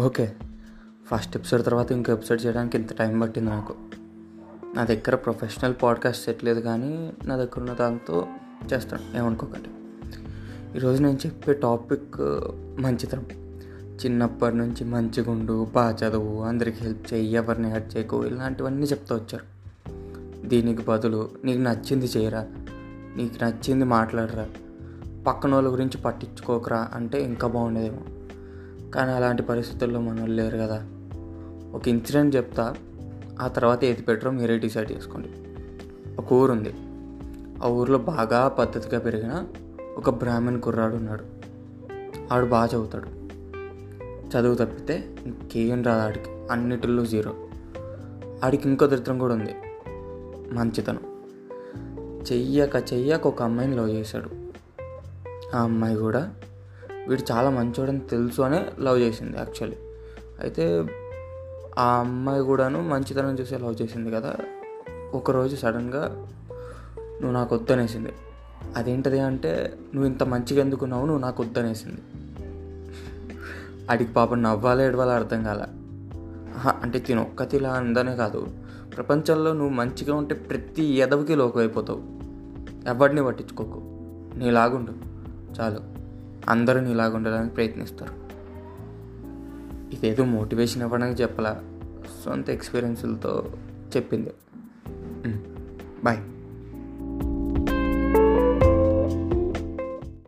Okay. First episode తర్వాత ఇంకో episode చేయడానికి ఇంత టైం పట్టింది నాకు. నా దగ్గర ప్రొఫెషనల్ పాడ్కాస్ట్ సెట్ లేదు కానీ నా దగ్గర ఉన్న దాంతో చేస్తాను ఏమనుకోకండి. ఈరోజు నేను చెప్పే టాపిక్ మంచితనం. చిన్నప్పటి నుంచి మంచిగుండు బాగా చదువు అందరికి హెల్ప్ చేయి ఎవరిని హెల్ప్ చేయకు ఇలాంటివన్నీ చెప్తూ వచ్చారు. దీనికి బదులు నీకు నచ్చింది చేయరా? నీకు నచ్చింది మాట్లాడరా? పక్కన వాళ్ళ గురించి పట్టించుకోకరా? అంటే ఇంకా బాగుండేదేమో. కానీ అలాంటి పరిస్థితుల్లో మనోళ్ళు లేరు కదా. ఒక ఇన్సిడెంట్ చెప్తా ఆ తర్వాత ఏది పెట్టరో మీరే డిసైడ్ చేసుకోండి. ఒక ఊరు ఉంది ఆ ఊరిలో బాగా పద్ధతిగా పెరిగిన ఒక బ్రాహ్మణ్ కుర్రాడు ఉన్నాడు. ఆడు బాగా చదువుతాడు. చదువు తప్పితే ఇంకేం రాదు ఆడికి. అన్నిటిలో జీరో. ఆడికి ఇంకో దరిద్రం కూడా ఉంది. మంచితనం. చెయ్యక చెయ్యక ఒక అమ్మాయిని లవ్ చేశాడు. ఆ అమ్మాయి కూడా వీడు చాలా మంచోడని తెలుసు అనే లవ్ చేసింది యాక్చువల్లీ. అయితే ఆ అమ్మాయి కూడాను మంచితనం చూసి లవ్ చేసింది కదా. ఒకరోజు సడన్గా నువ్వు నాకు వద్దనేసింది. అదేంటది అంటే నువ్వు ఇంత మంచిగా ఎందుకున్నావు నువ్వు నాకు వద్దనేసింది. అడిగి పాపం నవ్వాలో ఏడవాలో అర్థం కాల? అంటే తిను ఒక్కతిలా అందనే కాదు. ప్రపంచంలో నువ్వు మంచిగా ఉంటే ప్రతి ఎదవికి లోకం అయిపోతావు. ఎవరిని పట్టించుకోకు. నీలాగుండు. చాలు. అందరూ నీలాగా ఉండడానికి ప్రయత్నిస్తారు. ఇదేదో మోటివేషన్ ఇవ్వడానికి చెప్పలా. సొంత ఎక్స్పీరియన్స్లతో చెప్పింది. బాయ్.